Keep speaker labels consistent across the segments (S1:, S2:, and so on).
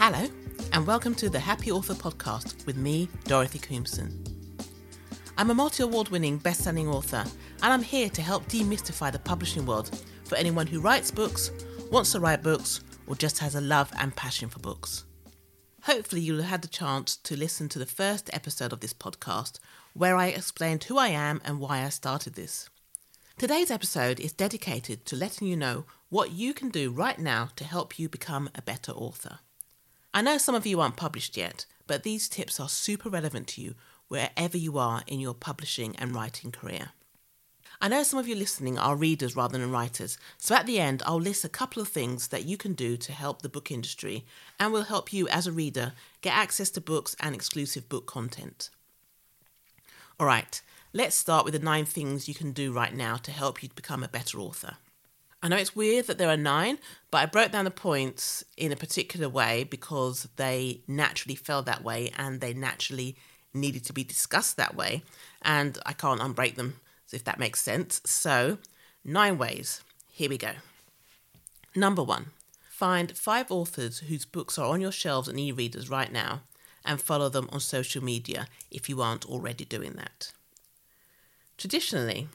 S1: Hello, and welcome to the Happy Author Podcast with me, Dorothy Koomson. I'm a multi award winning best selling author, and I'm here to help demystify the publishing world for anyone who writes books, wants to write books, or just has a love and passion for books. Hopefully, you'll have had the chance to listen to the first episode of this podcast where I explained who I am and why I started this. Today's episode is dedicated to letting you know what you can do right now to help you become a better author. I know some of you aren't published yet, but these tips are super relevant to you wherever you are in your publishing and writing career. I know some of you listening are readers rather than writers, so at the end I'll list a couple of things that you can do to help the book industry and will help you as a reader get access to books and exclusive book content. Alright, let's start with the nine things you can do right now to help you become a better author. I know it's weird that there are nine, but I broke down the points in a particular way because they naturally fell that way and they naturally needed to be discussed that way, and I can't unbreak them, if that makes sense. So, nine ways. Here we go. Number one, find five authors whose books are on your shelves and e readers right now and follow them on social media if you aren't already doing that. Traditionally,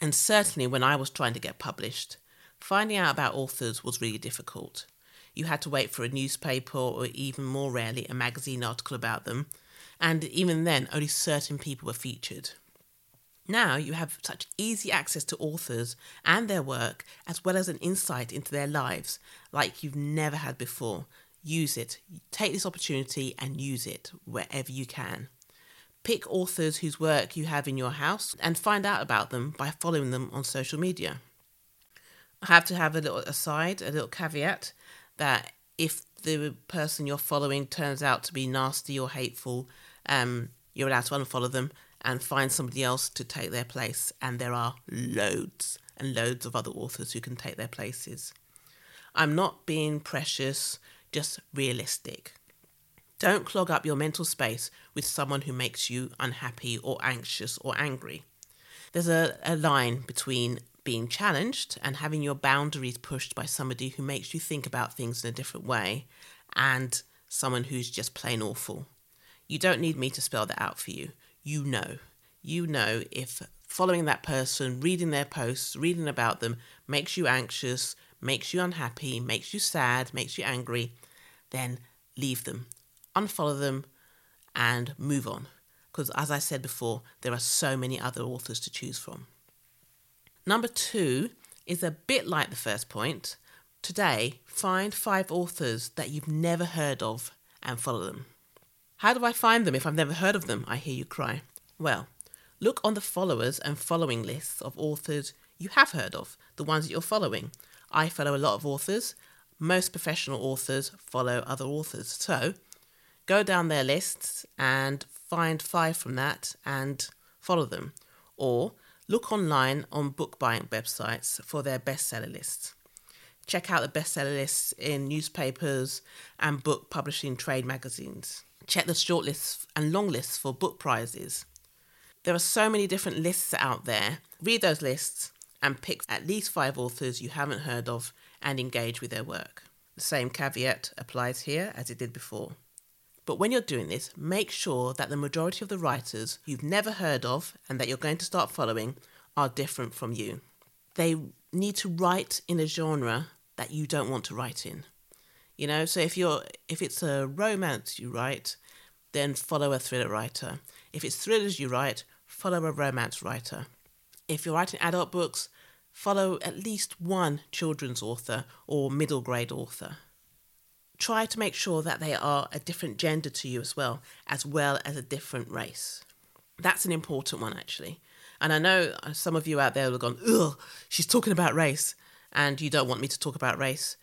S1: and certainly when I was trying to get published, Finding out about authors was really difficult. You had to wait for a newspaper or even more rarely a magazine article about them, and even then, only certain people were featured. Now you have such easy access to authors and their work, as well as an insight into their lives like you've never had before. Use it. Take this opportunity and use it wherever you can. Pick authors whose work you have in your house and find out about them by following them on social media. I have to have a little aside, a little caveat that if the person you're following turns out to be nasty or hateful, um, you're allowed to unfollow them and find somebody else to take their place. And there are loads and loads of other authors who can take their places. I'm not being precious, just realistic. Don't clog up your mental space with someone who makes you unhappy or anxious or angry. There's a, a line between being challenged and having your boundaries pushed by somebody who makes you think about things in a different way and someone who's just plain awful. You don't need me to spell that out for you. You know. You know if following that person, reading their posts, reading about them makes you anxious, makes you unhappy, makes you sad, makes you angry, then leave them, unfollow them, and move on. Because as I said before, there are so many other authors to choose from. Number two is a bit like the first point. Today, find five authors that you've never heard of and follow them. How do I find them if I've never heard of them? I hear you cry. Well, look on the followers and following lists of authors you have heard of, the ones that you're following. I follow a lot of authors. Most professional authors follow other authors. So go down their lists and find five from that and follow them. Or Look online on book buying websites for their bestseller lists. Check out the bestseller lists in newspapers and book publishing trade magazines. Check the shortlists and long lists for book prizes. There are so many different lists out there. Read those lists and pick at least five authors you haven't heard of and engage with their work. The same caveat applies here as it did before. But when you're doing this, make sure that the majority of the writers you've never heard of and that you're going to start following are different from you. They need to write in a genre that you don't want to write in. You know, so if you're if it's a romance you write, then follow a thriller writer. If it's thrillers you write, follow a romance writer. If you're writing adult books, follow at least one children's author or middle grade author try to make sure that they are a different gender to you as well, as well as a different race. That's an important one, actually. And I know uh, some of you out there have gone, ugh, she's talking about race, and you don't want me to talk about race.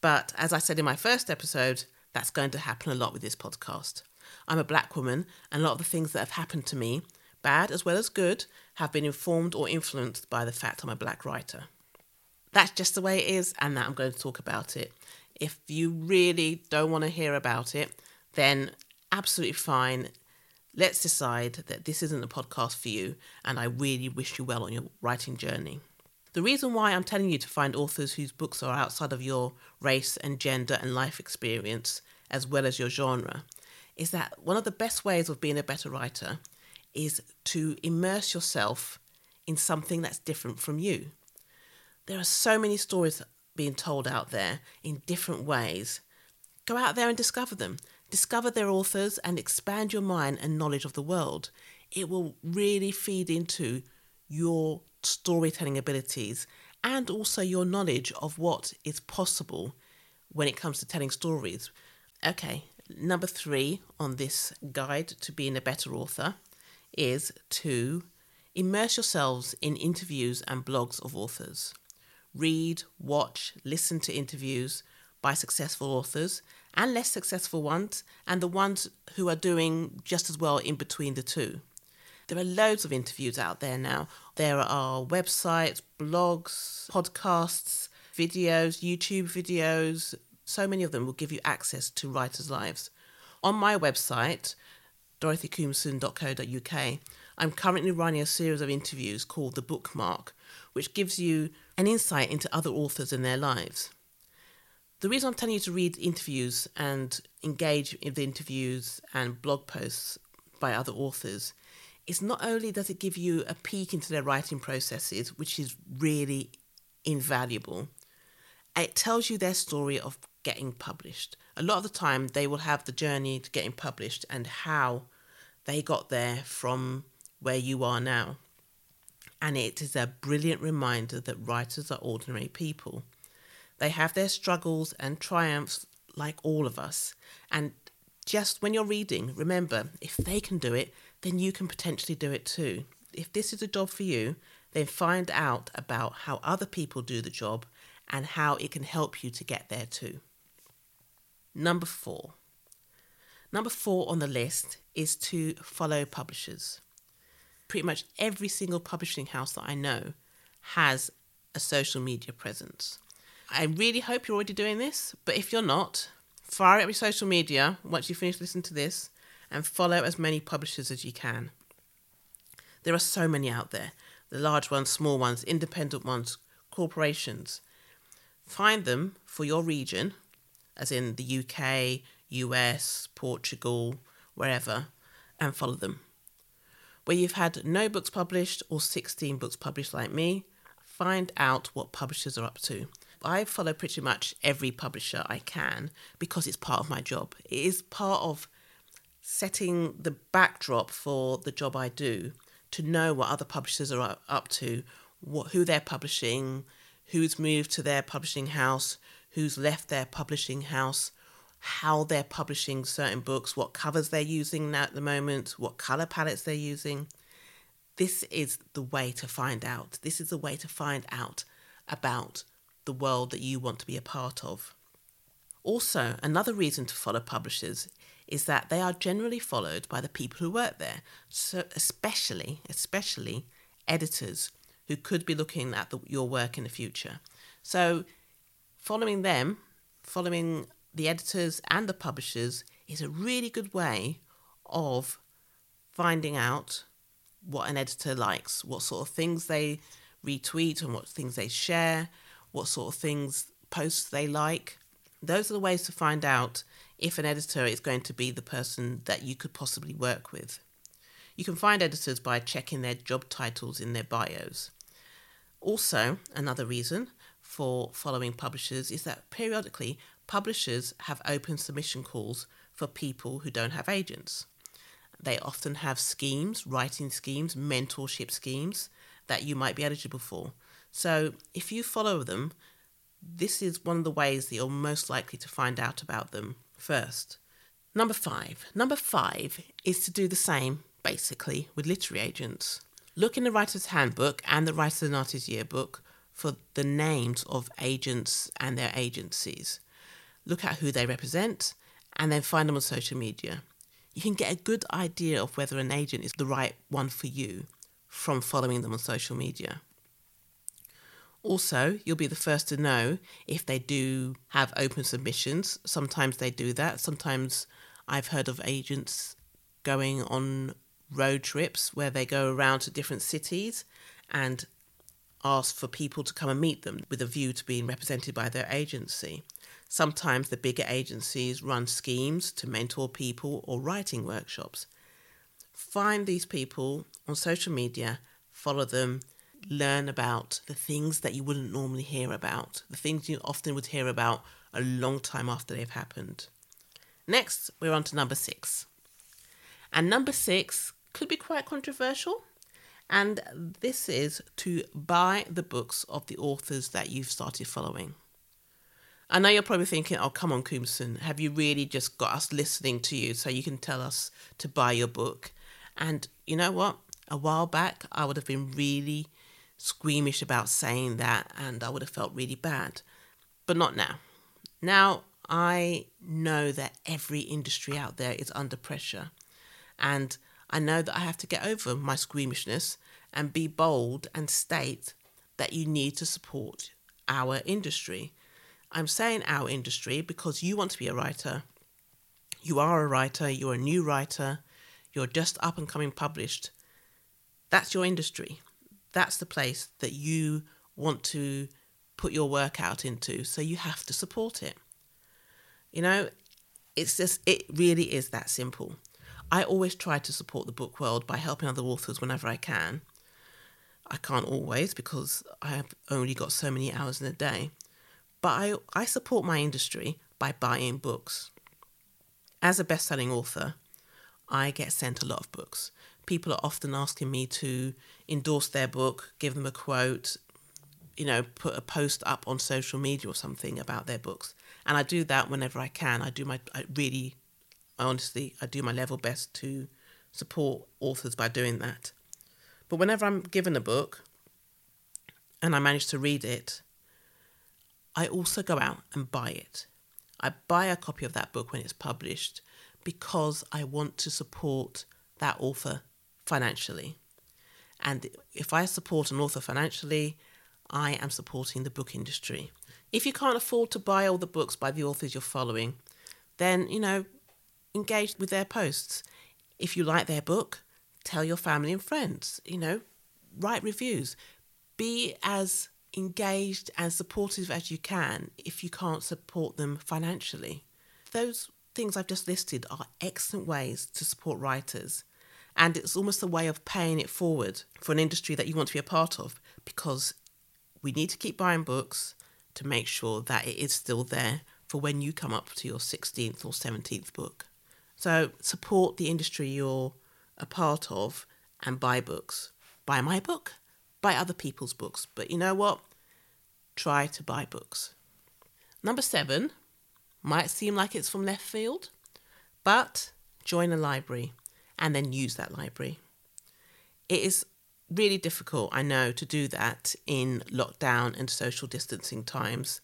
S1: But as I said in my first episode, that's going to happen a lot with this podcast. I'm a black woman, and a lot of the things that have happened to me, bad as well as good, have been informed or influenced by the fact I'm a black writer. That's just the way it is, and that I'm going to talk about it. If you really don't want to hear about it, then absolutely fine. Let's decide that this isn't a podcast for you, and I really wish you well on your writing journey. The reason why I'm telling you to find authors whose books are outside of your race and gender and life experience as well as your genre, is that one of the best ways of being a better writer is to immerse yourself in something that's different from you. There are so many stories being told out there in different ways. Go out there and discover them. Discover their authors and expand your mind and knowledge of the world. It will really feed into your storytelling abilities and also your knowledge of what is possible when it comes to telling stories. Okay, number three on this guide to being a better author is to immerse yourselves in interviews and blogs of authors. Read, watch, listen to interviews by successful authors and less successful ones, and the ones who are doing just as well in between the two. There are loads of interviews out there now. There are websites, blogs, podcasts, videos, YouTube videos. So many of them will give you access to writers' lives. On my website, dorothykoomson.co.uk, I'm currently running a series of interviews called The Bookmark, which gives you an insight into other authors and their lives. The reason I'm telling you to read interviews and engage in the interviews and blog posts by other authors is not only does it give you a peek into their writing processes, which is really invaluable, it tells you their story of getting published. A lot of the time, they will have the journey to getting published and how they got there from where you are now. And it is a brilliant reminder that writers are ordinary people. They have their struggles and triumphs like all of us. And just when you're reading, remember if they can do it, then you can potentially do it too. If this is a job for you, then find out about how other people do the job and how it can help you to get there too. Number four. Number four on the list is to follow publishers. Pretty much every single publishing house that I know has a social media presence. I really hope you're already doing this, but if you're not, fire up your social media once you finish listening to this and follow as many publishers as you can. There are so many out there the large ones, small ones, independent ones, corporations. Find them for your region, as in the UK, US, Portugal, wherever, and follow them. Where you've had no books published or 16 books published like me, find out what publishers are up to. I follow pretty much every publisher I can because it's part of my job. It is part of setting the backdrop for the job I do to know what other publishers are up to, what who they're publishing, who's moved to their publishing house, who's left their publishing house, how they're publishing certain books, what covers they're using now at the moment, what color palettes they're using. This is the way to find out. This is the way to find out about the world that you want to be a part of. Also, another reason to follow publishers is that they are generally followed by the people who work there. So especially, especially editors who could be looking at the, your work in the future. So following them, following the editors and the publishers is a really good way of finding out what an editor likes, what sort of things they retweet and what things they share, what sort of things posts they like. Those are the ways to find out if an editor is going to be the person that you could possibly work with. You can find editors by checking their job titles in their bios. Also, another reason for following publishers is that periodically publishers have open submission calls for people who don't have agents. They often have schemes, writing schemes, mentorship schemes that you might be eligible for. So if you follow them, this is one of the ways that you're most likely to find out about them first. Number five. Number five is to do the same, basically, with literary agents. Look in the Writer's Handbook and the Writer's and Artist Yearbook for the names of agents and their agencies. Look at who they represent and then find them on social media. You can get a good idea of whether an agent is the right one for you from following them on social media. Also, you'll be the first to know if they do have open submissions. Sometimes they do that. Sometimes I've heard of agents going on road trips where they go around to different cities and ask for people to come and meet them with a view to being represented by their agency. Sometimes the bigger agencies run schemes to mentor people or writing workshops. Find these people on social media, follow them, learn about the things that you wouldn't normally hear about, the things you often would hear about a long time after they've happened. Next, we're on to number six. And number six could be quite controversial. And this is to buy the books of the authors that you've started following. I know you're probably thinking, oh, come on, Koomson, have you really just got us listening to you so you can tell us to buy your book? And you know what? A while back, I would have been really squeamish about saying that and I would have felt really bad. But not now. Now I know that every industry out there is under pressure. And I know that I have to get over my squeamishness and be bold and state that you need to support our industry. I'm saying our industry because you want to be a writer. You are a writer, you're a new writer, you're just up and coming published. That's your industry that's the place that you want to put your work out into. So you have to support it. You know, it's just, it really is that simple. I always try to support the book world by helping other authors whenever I can. I can't always because I have only got so many hours in a day. But I, I support my industry by buying books. As a best selling author, I get sent a lot of books people are often asking me to endorse their book, give them a quote, you know, put a post up on social media or something about their books. And I do that whenever I can. I do my, I really, honestly, I do my level best to support authors by doing that. But whenever I'm given a book and I manage to read it, I also go out and buy it. I buy a copy of that book when it's published because I want to support that author financially. And if I support an author financially, I am supporting the book industry. If you can't afford to buy all the books by the authors you're following, then, you know, engage with their posts. If you like their book, tell your family and friends, you know, write reviews. Be as engaged and supportive as you can if you can't support them financially. Those things I've just listed are excellent ways to support writers. And it's almost a way of paying it forward for an industry that you want to be a part of because we need to keep buying books to make sure that it is still there for when you come up to your 16th or 17th book. So support the industry you're a part of and buy books. Buy my book, buy other people's books. But you know what? Try to buy books. Number seven might seem like it's from left field, but join a library and then use that library. It is really difficult, I know, to do that in lockdown and social distancing times,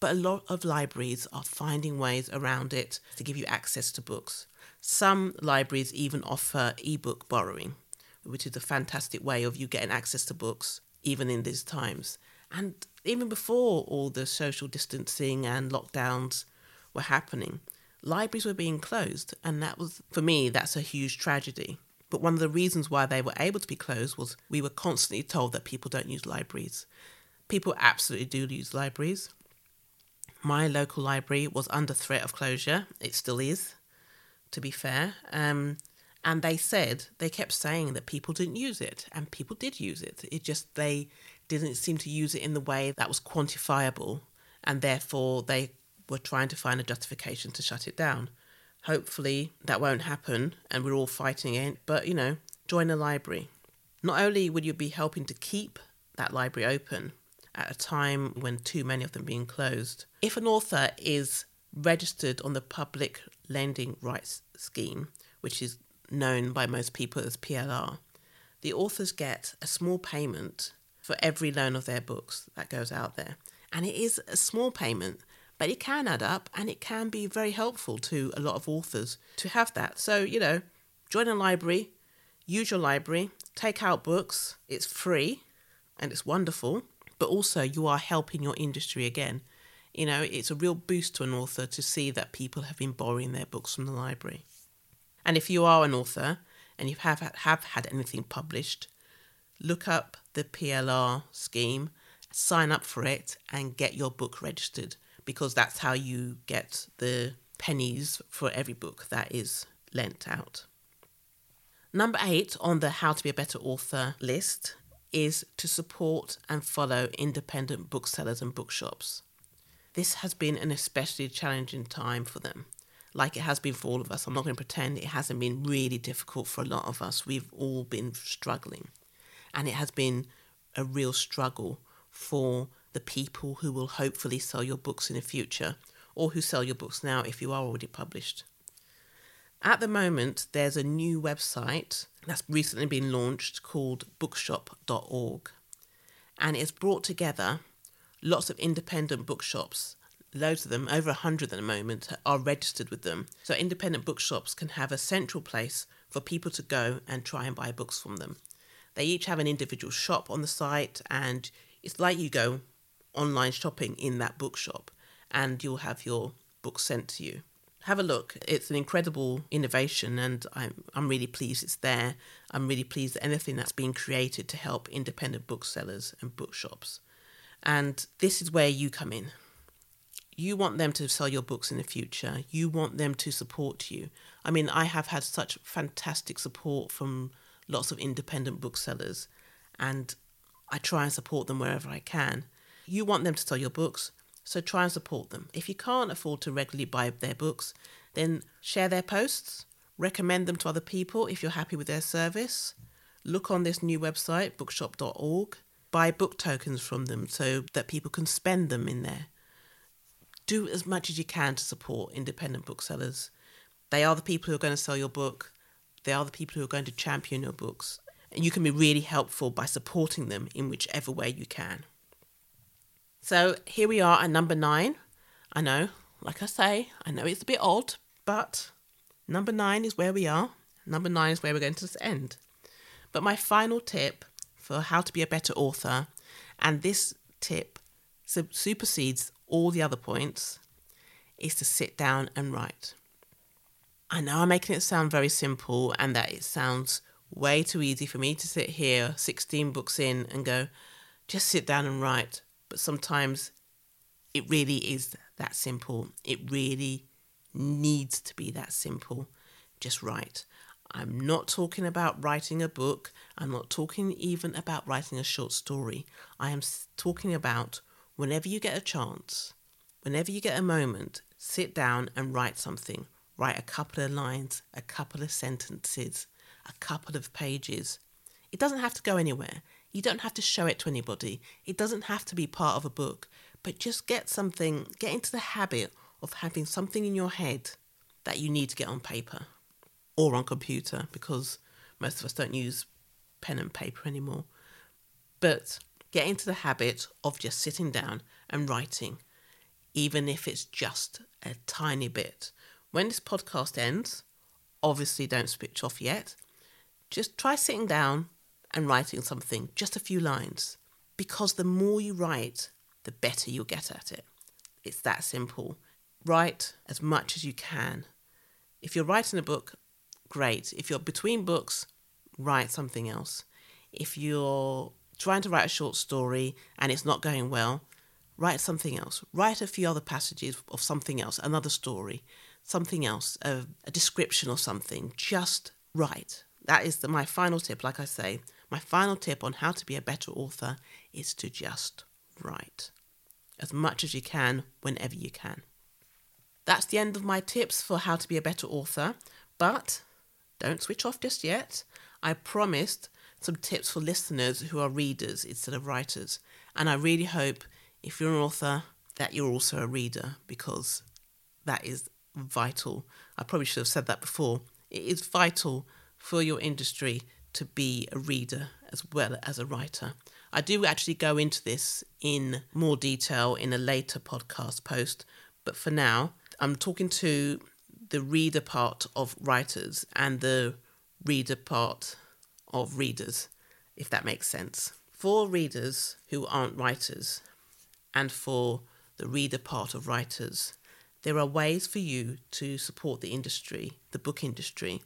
S1: but a lot of libraries are finding ways around it to give you access to books. Some libraries even offer ebook borrowing, which is a fantastic way of you getting access to books even in these times. And even before all the social distancing and lockdowns were happening, libraries were being closed. And that was, for me, that's a huge tragedy. But one of the reasons why they were able to be closed was we were constantly told that people don't use libraries. People absolutely do use libraries. My local library was under threat of closure. It still is, to be fair. Um, and they said, they kept saying that people didn't use it, and people did use it. It just, they didn't seem to use it in the way that was quantifiable, and therefore they were trying to find a justification to shut it down. Hopefully that won't happen and we're all fighting it, but you know, join a library. Not only would you be helping to keep that library open at a time when too many of them being closed, if an author is registered on the Public Lending Rights Scheme, which is known by most people as PLR, the authors get a small payment for every loan of their books that goes out there. And it is a small payment but it can add up and it can be very helpful to a lot of authors to have that. So, you know, join a library, use your library, take out books. It's free and it's wonderful, but also you are helping your industry again. You know, it's a real boost to an author to see that people have been borrowing their books from the library. And if you are an author and you have, have had anything published, look up the PLR scheme, sign up for it, and get your book registered because that's how you get the pennies for every book that is lent out. Number eight on the How to Be a Better Author list is to support and follow independent booksellers and bookshops. This has been an especially challenging time for them, like it has been for all of us. I'm not going to pretend it hasn't been really difficult for a lot of us. We've all been struggling, and it has been a real struggle for the people who will hopefully sell your books in the future or who sell your books now if you are already published. At the moment, there's a new website that's recently been launched called bookshop.org. And it's brought together lots of independent bookshops. Loads of them, over 100 at the moment, are registered with them. So independent bookshops can have a central place for people to go and try and buy books from them. They each have an individual shop on the site, and it's like you go online shopping in that bookshop, and you'll have your books sent to you have a look. It's an incredible innovation, and I'm I'm really pleased it's there. I'm really pleased that anything that's being created to help independent booksellers and bookshops. And this is where you come in. You want them to sell your books in the future. You want them to support you. I mean, I have had such fantastic support from lots of independent booksellers, and I try and support them wherever I can. You want them to sell your books. So try and support them. If you can't afford to regularly buy their books, then share their posts, recommend them to other people if you're happy with their service. Look on this new website, bookshop.org, buy book tokens from them so that people can spend them in there. Do as much as you can to support independent booksellers. They are the people who are going to sell your book, they are the people who are going to champion your books. And you can be really helpful by supporting them in whichever way you can. So here we are at number nine. I know, like I say, I know it's a bit odd, but number nine is where we are. Number nine is where we're going to end. But my final tip for how to be a better author, and this tip supersedes all the other points, is to sit down and write. I know I'm making it sound very simple and that it sounds way too easy for me to sit here 16 books in and go, just sit down and write. But sometimes it really is that simple. It really needs to be that simple. Just write. I'm not talking about writing a book. I'm not talking even about writing a short story. I am talking about whenever you get a chance, whenever you get a moment, sit down and write something. Write a couple of lines, a couple of sentences, a couple of pages. It doesn't have to go anywhere. You don't have to show it to anybody. It doesn't have to be part of a book, but just get something, get into the habit of having something in your head that you need to get on paper or on computer because most of us don't use pen and paper anymore. But get into the habit of just sitting down and writing, even if it's just a tiny bit. When this podcast ends, obviously don't switch off yet. Just try sitting down and writing something, just a few lines, because the more you write, the better you'll get at it. It's that simple. Write as much as you can. If you're writing a book, great. If you're between books, write something else. If you're trying to write a short story and it's not going well, write something else. Write a few other passages of something else, another story, something else, a, a description or something. Just write. That is the, my final tip. Like I say, my final tip on how to be a better author is to just write as much as you can whenever you can. That's the end of my tips for how to be a better author, but don't switch off just yet. I promised some tips for listeners who are readers instead of writers, and I really hope if you're an author that you're also a reader because that is vital. I probably should have said that before. It is vital for your industry to be a reader as well as a writer. I do actually go into this in more detail in a later podcast post, but for now, I'm talking to the reader part of writers and the reader part of readers, if that makes sense. For readers who aren't writers and for the reader part of writers, there are ways for you to support the industry, the book industry,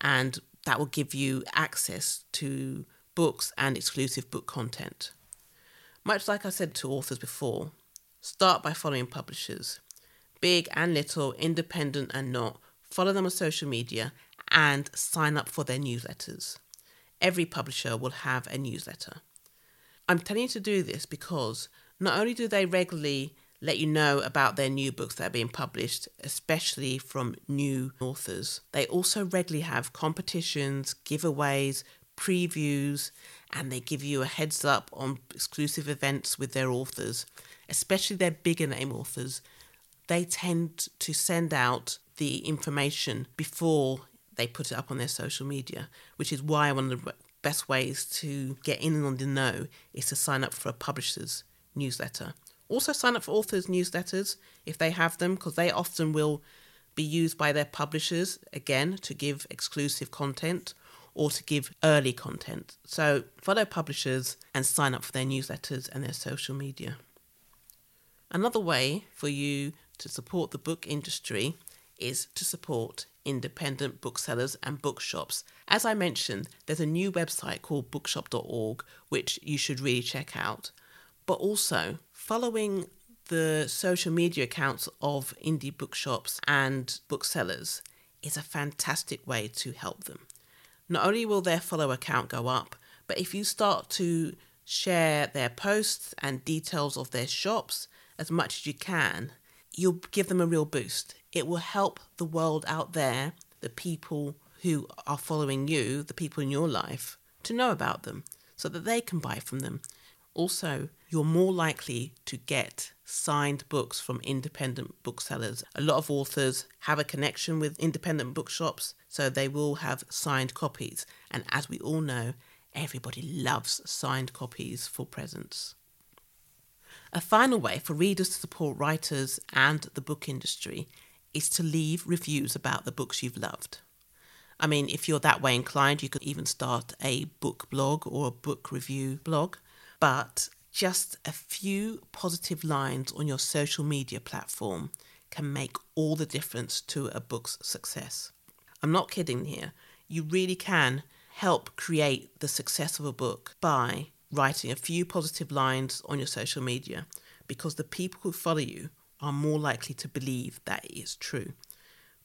S1: and that will give you access to books and exclusive book content. Much like I said to authors before, start by following publishers, big and little, independent and not. Follow them on social media and sign up for their newsletters. Every publisher will have a newsletter. I'm telling you to do this because not only do they regularly let you know about their new books that are being published, especially from new authors, they also regularly have competitions, giveaways, previews, and they give you a heads up on exclusive events with their authors, especially their bigger name authors. They tend to send out the information before they put it up on their social media, which is why one of the best ways to get in and on the know is to sign up for a publisher's newsletter. Also, sign up for authors' newsletters if they have them, because they often will be used by their publishers again to give exclusive content or to give early content. So, follow publishers and sign up for their newsletters and their social media. Another way for you to support the book industry is to support independent booksellers and bookshops. As I mentioned, there's a new website called bookshop.org, which you should really check out. But also, following the social media accounts of indie bookshops and booksellers is a fantastic way to help them. Not only will their follow account go up, but if you start to share their posts and details of their shops as much as you can, you'll give them a real boost. It will help the world out there, the people who are following you, the people in your life, to know about them so that they can buy from them. Also, you're more likely to get signed books from independent booksellers. A lot of authors have a connection with independent bookshops, so they will have signed copies. And as we all know, everybody loves signed copies for presents. A final way for readers to support writers and the book industry is to leave reviews about the books you've loved. I mean, if you're that way inclined, you could even start a book blog or a book review blog. But just a few positive lines on your social media platform can make all the difference to a book's success. I'm not kidding here. You really can help create the success of a book by writing a few positive lines on your social media because the people who follow you are more likely to believe that it is true.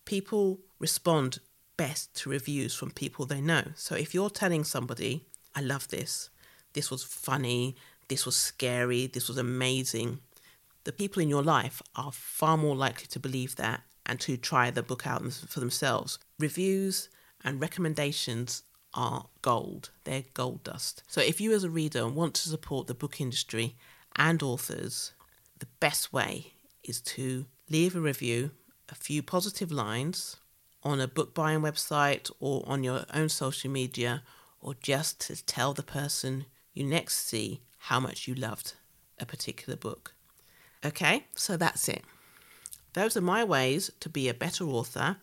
S1: People respond best to reviews from people they know. So if you're telling somebody, I love this, this was funny, this was scary, this was amazing, the people in your life are far more likely to believe that and to try the book out for themselves. Reviews and recommendations are gold. They're gold dust. So if you as a reader want to support the book industry and authors, the best way is to leave a review, a few positive lines on a book buying website or on your own social media, or just to tell the person you next see how much you loved a particular book. Okay, so that's it. Those are my ways to be a better author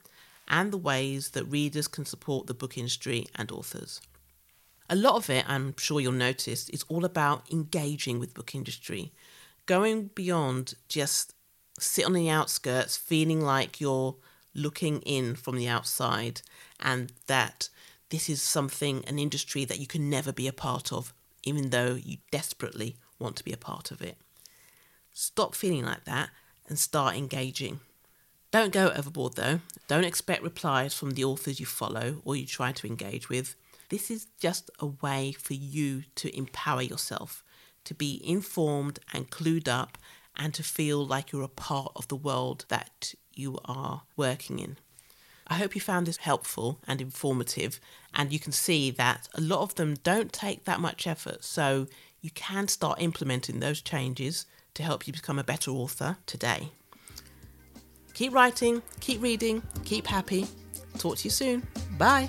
S1: and the ways that readers can support the book industry and authors. A lot of it, I'm sure you'll notice, is all about engaging with book industry, going beyond just sit on the outskirts, feeling like you're looking in from the outside, and that this is something, an industry that you can never be a part of, even though you desperately want to be a part of it. Stop feeling like that and start engaging. Don't go overboard though. Don't expect replies from the authors you follow or you try to engage with. This is just a way for you to empower yourself, to be informed and clued up, and to feel like you're a part of the world that you are working in. I hope you found this helpful and informative, and you can see that a lot of them don't take that much effort, so you can start implementing those changes to help you become a better author today. Keep writing, keep reading, keep happy. Talk to you soon. Bye.